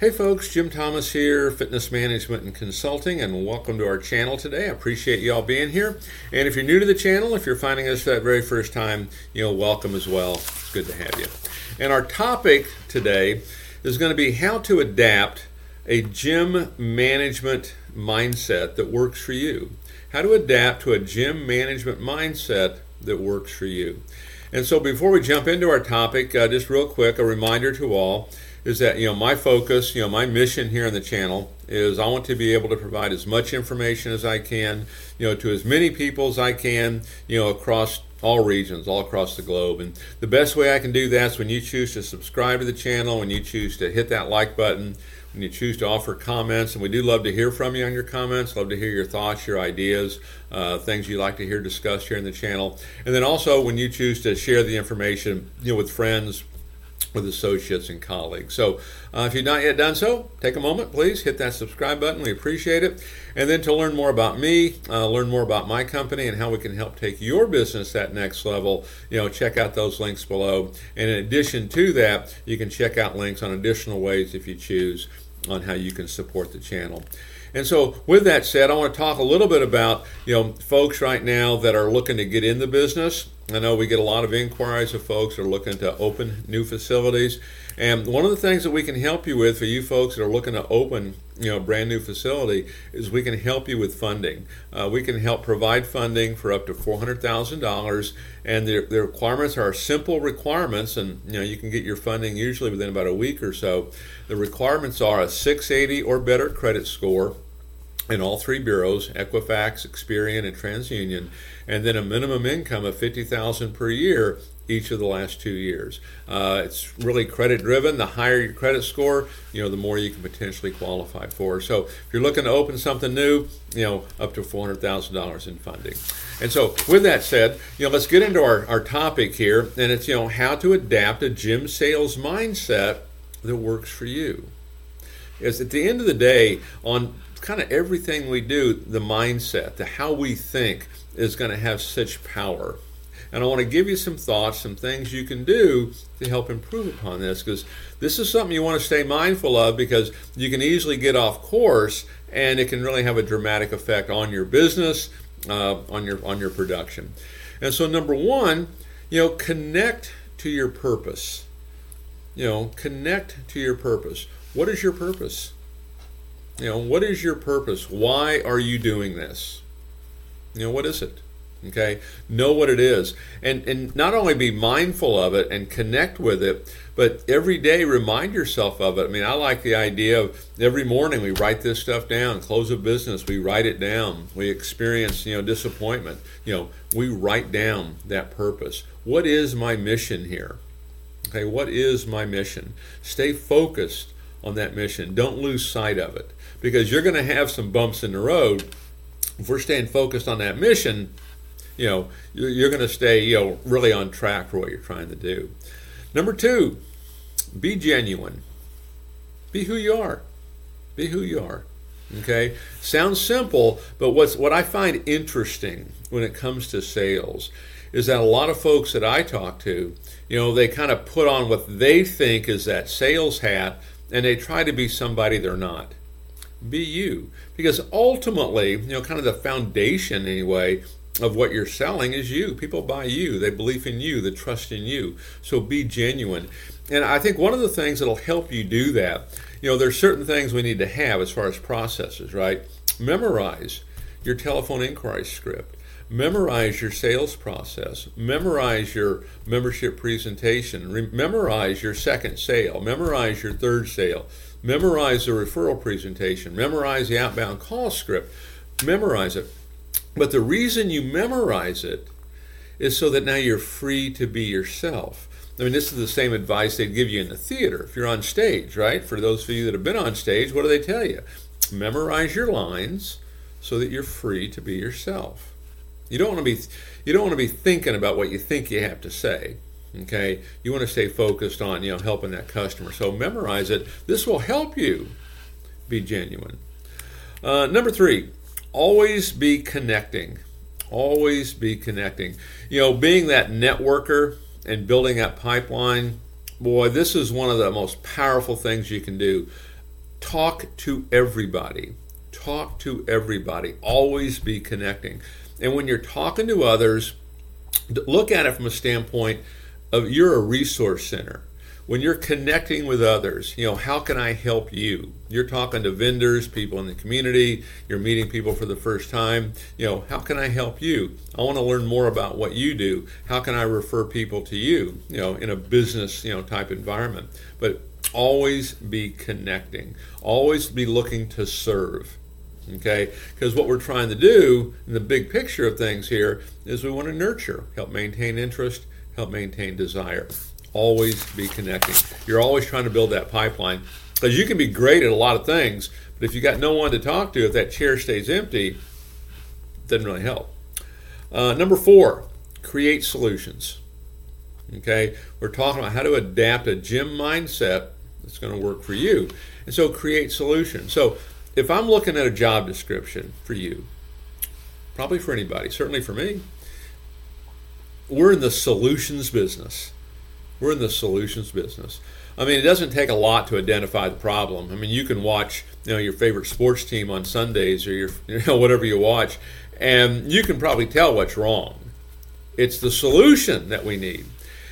Hey folks, Jim Thomas here, Fitness Management and Consulting, and welcome to our channel today. I appreciate you all being here. And if you're new to the channel, if you're finding us for that very first time, you know, welcome as well. It's good to have you. And our topic today is going to be how to adapt a gym management mindset that works for you. How to adapt to a gym management mindset that works for you. And so before we jump into our topic, uh, just real quick, a reminder to all is that you know my focus, you know my mission here on the channel is I want to be able to provide as much information as I can, you know, to as many people as I can, you know, across all regions, all across the globe. And the best way I can do that is when you choose to subscribe to the channel, when you choose to hit that like button, when you choose to offer comments. And we do love to hear from you on your comments, love to hear your thoughts, your ideas, uh, things you like to hear discussed here in the channel. And then also when you choose to share the information, you know, with friends, with associates and colleagues. So, uh, if you've not yet done so, take a moment, please hit that subscribe button. We appreciate it. And then to learn more about me, uh, learn more about my company, and how we can help take your business that next level, you know, check out those links below. And in addition to that, you can check out links on additional ways if you choose on how you can support the channel. And so, with that said, I want to talk a little bit about you know folks right now that are looking to get in the business I know we get a lot of inquiries of folks that are looking to open new facilities. And one of the things that we can help you with for you folks that are looking to open, you know, brand new facility is we can help you with funding. Uh, we can help provide funding for up to $400,000 and the, the requirements are simple requirements and you know you can get your funding usually within about a week or so. The requirements are a 680 or better credit score in all three bureaus, Equifax, Experian, and TransUnion, and then a minimum income of 50000 per year each of the last two years. Uh, it's really credit driven. The higher your credit score, you know, the more you can potentially qualify for. So if you're looking to open something new, you know, up to $400,000 in funding. And so with that said, you know, let's get into our, our topic here. And it's, you know, how to adapt a gym sales mindset that works for you. Is at the end of the day, on kind of everything we do, the mindset, the how we think is going to have such power. And I want to give you some thoughts, some things you can do to help improve upon this because this is something you want to stay mindful of because you can easily get off course and it can really have a dramatic effect on your business, uh, on your on your production. And so number one, you know, connect to your purpose. You know, connect to your purpose. What is your purpose? You know, what is your purpose? Why are you doing this? You know, what is it? Okay, know what it is, and and not only be mindful of it and connect with it, but every day remind yourself of it. I mean, I like the idea of every morning we write this stuff down. Close of business, we write it down. We experience you know disappointment. You know, we write down that purpose. What is my mission here? Okay, what is my mission? Stay focused on that mission. Don't lose sight of it because you're going to have some bumps in the road. If we're staying focused on that mission, you know, you're going to stay, you know, really on track for what you're trying to do. Number two, be genuine. Be who you are. Be who you are. Okay, sounds simple, but what's what I find interesting when it comes to sales is that a lot of folks that I talk to, you know, they kind of put on what they think is that sales hat, and they try to be somebody they're not be you. Because ultimately, you know, kind of the foundation anyway of what you're selling is you. People buy you, they believe in you, they trust in you. So be genuine. And I think one of the things that'll help you do that, you know, there's certain things we need to have as far as processes, right? Memorize your telephone inquiry script. Memorize your sales process. Memorize your membership presentation. Re- memorize your second sale. Memorize your third sale memorize the referral presentation, memorize the outbound call script, memorize it. But the reason you memorize it is so that now you're free to be yourself. I mean, this is the same advice they'd give you in the theater if you're on stage, right? For those of you that have been on stage, what do they tell you? Memorize your lines so that you're free to be yourself. You don't want to be you don't want to be thinking about what you think you have to say. Okay, you want to stay focused on you know helping that customer. So memorize it. This will help you be genuine. Uh, number three, always be connecting. Always be connecting. You know, being that networker and building that pipeline. Boy, this is one of the most powerful things you can do. talk to everybody. Talk to everybody. Always be connecting. And when you're talking to others, look at it from a standpoint of you're a resource center when you're connecting with others, you know, how can I help you? You're talking to vendors, people in the community, you're meeting people for the first time. You know, how can I help you? I want to learn more about what you do. How can I refer people to you, you know, in a business, you know, type environment? But always be connecting. Always be looking to serve. Okay? Because what we're trying to do in the big picture of things here is we want to nurture, help maintain interest, help maintain desire always be connecting. You're always trying to build that pipeline because you can be great at a lot of things, but if you got no one to talk to, if that chair stays empty, it doesn't really help. Uh, number four, create solutions. Okay, we're talking about how to adapt a gym mindset that's going to work for you, and so create solutions. So if I'm looking at a job description for you, probably for anybody, certainly for me, we're in the solutions business. We're in the solutions business. I mean, it doesn't take a lot to identify the problem. I mean, you can watch, you know, your favorite sports team on Sundays or your, you know, whatever you watch, and you can probably tell what's wrong. It's the solution that we need.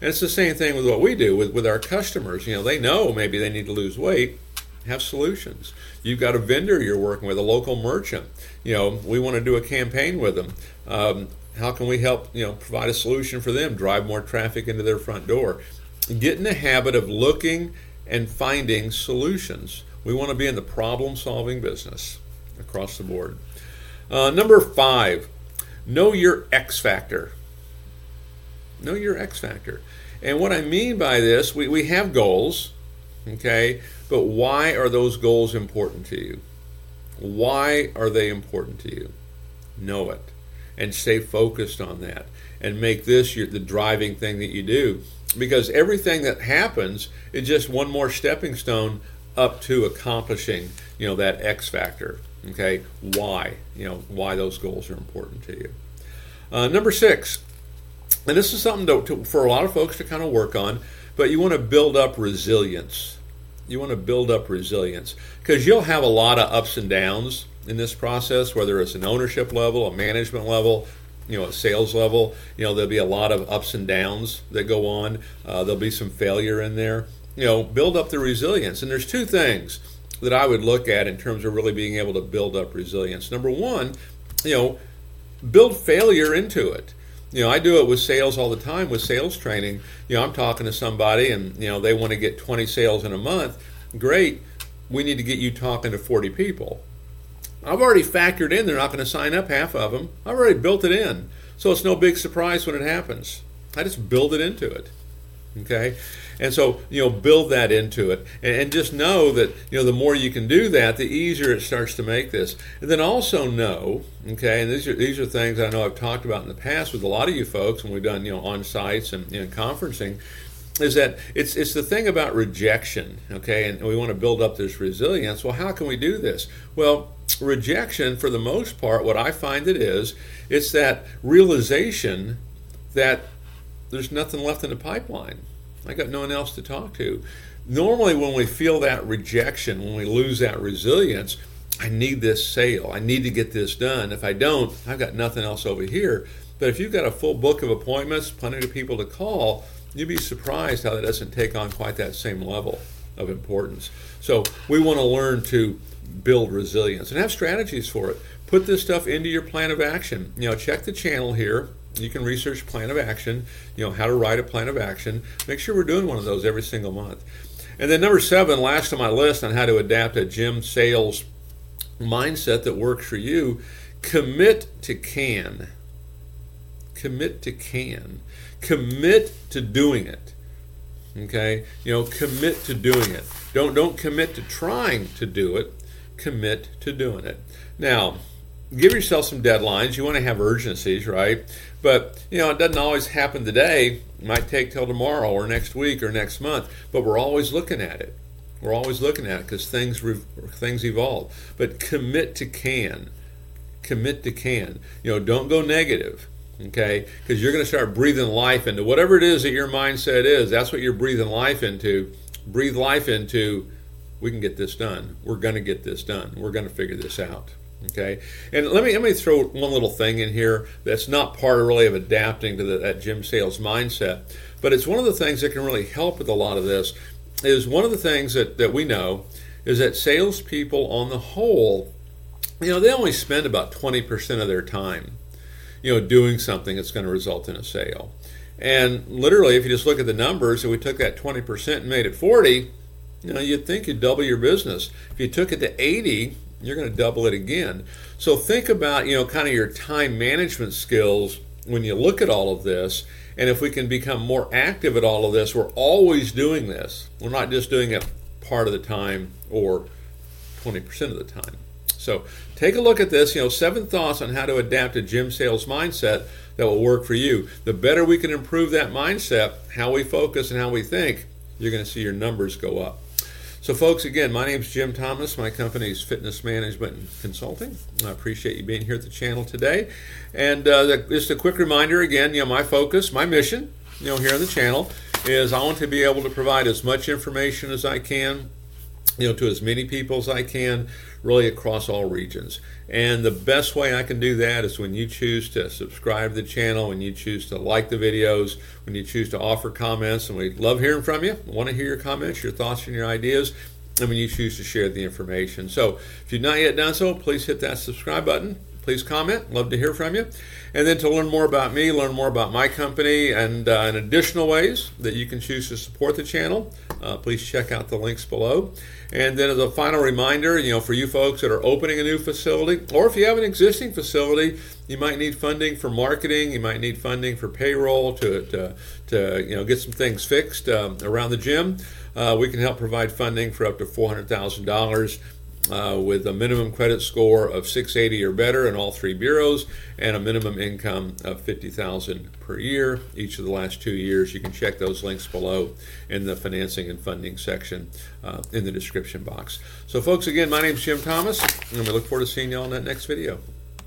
And it's the same thing with what we do with, with our customers. You know, they know maybe they need to lose weight, have solutions. You've got a vendor you're working with, a local merchant. You know, we want to do a campaign with them. Um, how can we help you know provide a solution for them? Drive more traffic into their front door. Get in the habit of looking and finding solutions. We want to be in the problem solving business across the board. Uh, number five know your x factor. Know your x factor. And what i mean by this we, we have goals okay but why are those goals important to you? Why are they important to you? Know it and stay focused on that and make this your, the driving thing that you do. Because everything that happens is just one more stepping stone up to accomplishing you know that x factor okay? Why you know why those goals are important to you. Uh, number six and this is something to, to, for a lot of folks to kind of work on but you want to build up resilience you want to build up resilience because you'll have a lot of ups and downs in this process, whether it's an ownership level, a management level, you know, a sales level. You know, there'll be a lot of ups and downs that go on. Uh, there'll be some failure in there. You know, build up the resilience. And there's two things that I would look at in terms of really being able to build up resilience. Number one, you know, build failure into it. You know, I do it with sales all the time with sales training. You know, I'm talking to somebody and, you know, they want to get 20 sales in a month. Great. We need to get you talking to 40 people. I've already factored in they're not going to sign up half of them. I've already built it in. So it's no big surprise when it happens. I just build it into it. Okay? And so, you know, build that into it. And, and, just know that, you know, the more you can do that, the easier it starts to make this. And then also know, okay, and these are, these are things I know I've talked about in the past with a lot of you folks when we've done, you know, on sites and, and conferencing, is that it's it's the thing about rejection, okay? And we want to build up this resilience. Well, how can we do this? Well, rejection, for the most part, what I find it is, it's that realization that there's nothing left in the pipeline. I got no one else to talk to. Normally, when we feel that rejection, when we lose that resilience, I need this sale. I need to get this done. If I don't, I've got nothing else over here. But if you've got a full book of appointments, plenty of people to call, you'd be surprised how that doesn't take on quite that same level of importance. So we want to learn to build resilience and have strategies for it. Put this stuff into your plan of action. You know, check the channel here. You can research plan of action, you know, how to write a plan of action. Make sure we're doing one of those every single month. And then number seven, last on my list on how to adapt a gym sales mindset that works for you, commit to can. Commit to can. Commit to doing it. Okay? You know, commit to doing it. Don't don't commit to trying to do it commit to doing it. Now, give yourself some deadlines. You want to have urgencies, right? But you know, it doesn't always happen today. It might take till tomorrow or next week or next month. But we're always looking at it. We're always looking at it because things re- things evolve. But commit to can. Commit to can. You know, don't go negative. Okay, because you're going to start breathing life into whatever it is that your mindset is. That's what you're breathing life into. Breathe life into we can get this done. We're going to get this done. We're going to figure this out. Okay, and let me let me throw one little thing in here that's not part of really of adapting to the, that gym sales mindset, but it's one of the things that can really help with a lot of this. Is one of the things that, that we know is that salespeople on the whole, you know, they only spend about twenty percent of their time, you know, doing something that's going to result in a sale. And literally, if you just look at the numbers, if we took that twenty percent and made it forty, you know, you'd think you'd double your business. If you took it to eighty you're going to double it again. So think about, you know, kind of your time management skills when you look at all of this. And if we can become more active at all of this, we're always doing this. We're not just doing it part of the time or 20% of the time. So take a look at this, you know, seven thoughts on how to adapt a gym sales mindset that will work for you. The better we can improve that mindset, how we focus and how we think, you're going to see your numbers go up. So, folks, again, my name is Jim Thomas. My company is Fitness Management and Consulting. I appreciate you being here at the channel today. And uh, just a quick reminder again, you know, my focus, my mission, you know, here on the channel is I want to be able to provide as much information as I can you know, to as many people as I can, really across all regions. And the best way I can do that is when you choose to subscribe to the channel, when you choose to like the videos, when you choose to offer comments, and we love hearing from you. I want to hear your comments, your thoughts, and your ideas. And when you choose to share the information. So if you've not yet done so, please hit that subscribe button please comment. Love to hear from you. And then to learn more about me, learn more about my company, and uh, in additional ways that you can choose to support the channel, uh, please check out the links below. And then as a final reminder, you know, for you folks that are opening a new facility, or if you have an existing facility, you might need funding for marketing, you might need funding for payroll to, to, to you know, get some things fixed uh, around the gym. Uh, we can help provide funding for up to $400,000 uh, with a minimum credit score of 680 or better in all three bureaus and a minimum income of 50000 per year each of the last two years. You can check those links below in the financing and funding section uh, in the description box. So, folks, again, my name is Jim Thomas, and we look forward to seeing you all in that next video.